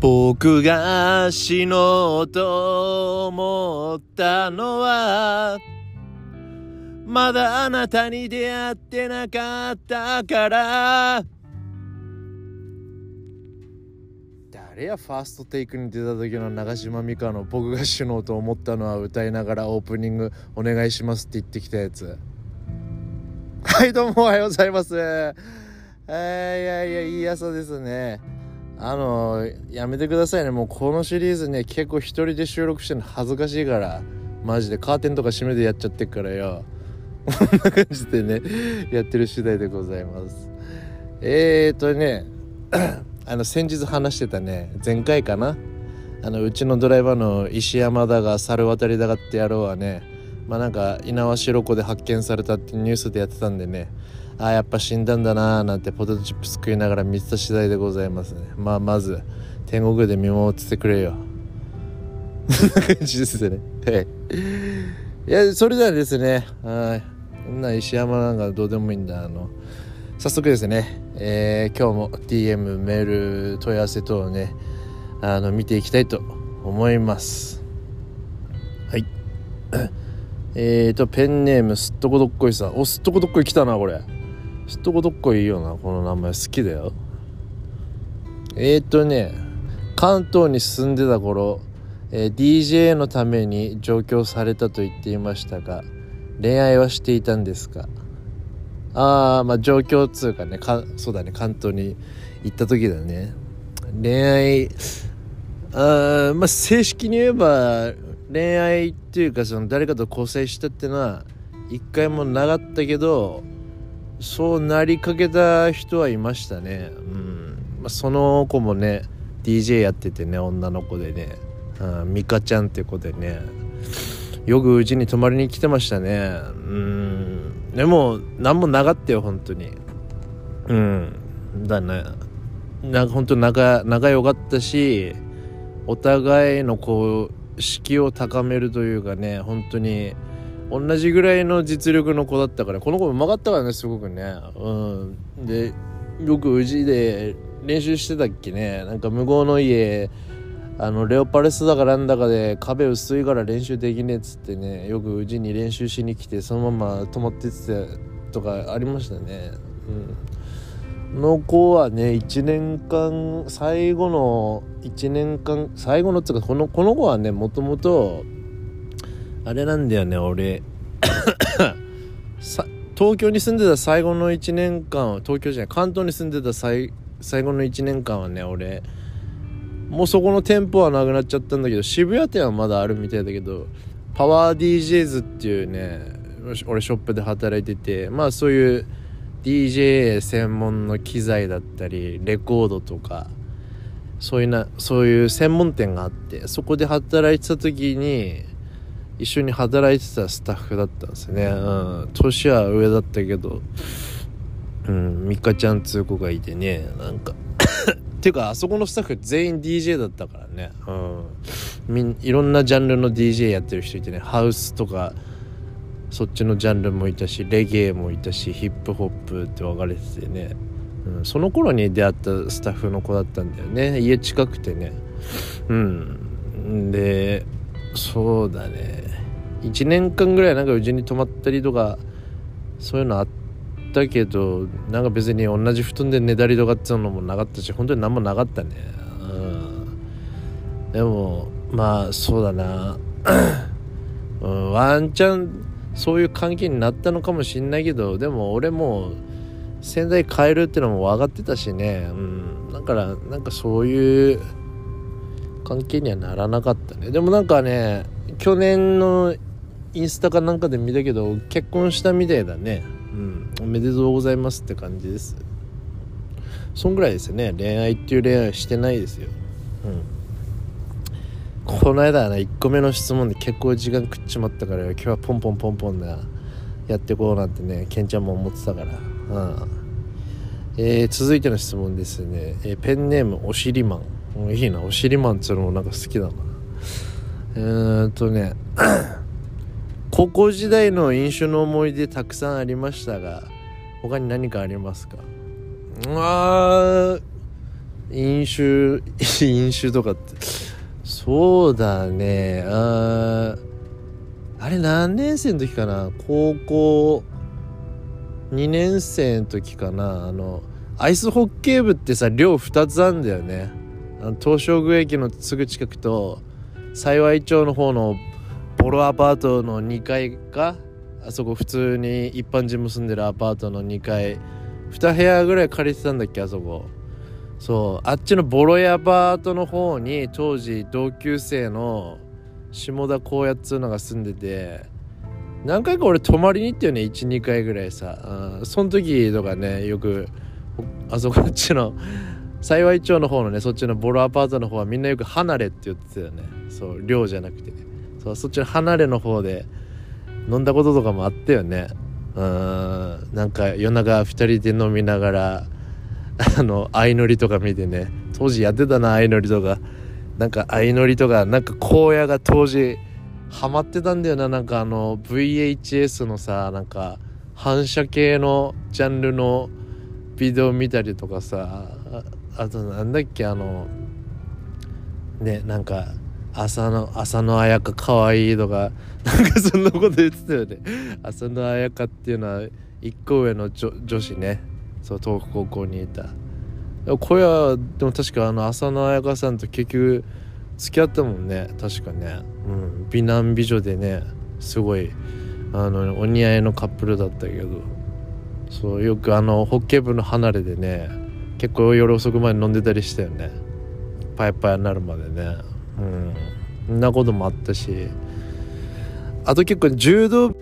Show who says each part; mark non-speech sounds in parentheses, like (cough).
Speaker 1: 僕が死のうと思ったのはまだあなたに出会ってなかったから。誰やファーストテイクに出た時の長島美香の僕が死のうと思ったのは歌いながらオープニングお願いしますって言ってきたやつ。はいどうもおはようございます。えー、いやいやいい朝ですね。あのやめてくださいね。もうこのシリーズね結構一人で収録してるの恥ずかしいから。マジでカーテンとか閉めてやっちゃってっからよ。こんな感じでねやってる次第でございます。えーとね (clears throat) あの先日話してたね前回かな？あのうちのドライバーの石山だが猿渡りだがって野郎はね。まあなんか猪苗代湖で発見されたってニュースでやってたんでね。ああやっぱ死んだんだなーなんてポテトチップス食いながら見てた次第でございますね。まあまず天国で見守っててくれよ。そんな感じですね。はい。いやそれではですねはい。こんな石山なんかどうでもいいんだ。あの早速ですね、えー、今日も DM メール問い合わせ等をねあの見ていきたいと思います。はい。えーとペンネームすっとこどっこいさん。おすっとこどっこい来たなこれすっとこどっこいいよなこの名前好きだよ。えーとね関東に住んでた頃、えー、DJ のために上京されたと言っていましたが恋愛はしていたんですか？ああまあ上京っつうかねかそうだね関東に行った時だね。恋愛あまあ正式に言えば恋愛っていうかその誰かと交際したってのは一回もなかったけどそうなりかけた人はいましたね。うん。まあ、その子もね DJ やっててね女の子でね、うん、ミカちゃんって子でね。よくうちに泊まりに来てましたね。うん。でも何もなかったよ本当に。うん。だね。なんか本当仲仲良かったしお互いのこう士気を高めるというかね本当に同じぐらいの実力の子だったからこの子うまかったからねすごくね。うん。でよくうちで練習してたっけね。なんか向こうの家あのレオパレスだかなんだかで壁薄いから練習できねえっつってねよくうちに練習しに来てそのまま泊まってってとかありましたね。うん。の子はね1年間最後の1年間最後のっつうかこのこの子はねもともとあれなんだよね俺。東京に住んでた最後の1年間は東京じゃない関東に住んでた最最後の1年間はね俺。もうそこの店舗はなくなっちゃったんだけど渋谷店はまだあるみたいだけどパワー DJs っていうね俺ショップで働いててまあそういう DJ 専門の機材だったりレコードとかそういうなそういう専門店があってそこで働いてた時に一緒に働いてたスタッフだったんですね。うん。年は上だったけど。うん。ミカちゃんつう子がいてね。なんか (coughs) ていうかあそこのスタッフ全員 DJ だったからね。うん。みんいろんなジャンルの DJ やってる人いてね。ハウスとかそっちのジャンルもいたしレゲエもいたしヒップホップって分かれててね、うん、その頃に出会ったスタッフの子だったんだよね。家近くてね。うん。でそうだね。1年間ぐらいなんかうちに泊まったりとかそういうのあったけどなんか別に同じ布団で寝たりとかっていうのもなかったし本当に何もなかったね。うん。でもまあそうだな、(coughs) うん、ワンチャンそういう関係になったのかもしんないけどでも俺も仙台帰るってのも分かってたしね。うん。だからなんかそういう関係にはならなかったね。でもなんかね去年のインスタかなんかで見たけど結婚したみたいだね。うん。おめでとうございますって感じです。そんぐらいですよね。恋愛っていう恋愛してないですよ。うん。この間はね1個目の質問で結構時間食っちまったから今日はポンポンポンポンなやってこうなんてねケンちゃんも思ってたから。うん。えー、続いての質問ですね、えー、ペンネームおしりマン。いいな。おしりマンっつうのもなんか好きだな。えーっとね (clears throat) 高校時代の飲酒の思い出たくさんありましたが他に何かありますか？あ飲酒 (laughs) 飲酒とかって。そうだね。ああれ何年生の時かな？高校2年生の時かな。あのアイスホッケー部ってさ寮2つあんだよね。東照宮駅のすぐ近くと幸町の方のボロアパートの2階かあそこ普通に一般人も住んでるアパートの2階2部屋ぐらい借りてたんだっけあそこ。そうあっちのボロいアパートの方に当時同級生の下田こうやっつうのが住んでて何回か俺泊まりに行ったよね12回ぐらいさ、うん、その時とかねよくあそこっちの幸町の方のねそっちのボロアパートの方はみんなよく離れって言ってたよね。そう寮じゃなくてそうそっちの離れの方で飲んだこととかもあったよね。うんなんか夜中2人で飲みながら (laughs) あの相乗りとか見てね。当時やってたな相乗りとか。なんか相乗りとかなんか荒野が当時ハマってたんだよな。なんかあの VHS のさなんか反射系のジャンルのビデオ見たりとかさあとなんだっけあのねなんか浅野浅野彩香かわいいとか (laughs) なんかそんなこと言ってたよね。浅野彩香っていうのは1個上の女子ね。そう東北高校にいた。小屋でも確かあの浅野彩香さんと結局付き合ったもんね。確かね、うん、美男美女でねすごいあのお似合いのカップルだったけど。そうよくあのホッケー部の離れでね結構夜遅くまで飲んでたりしたよね。パイパイになるまでね。うん。そんなこともあったし。あと結構柔道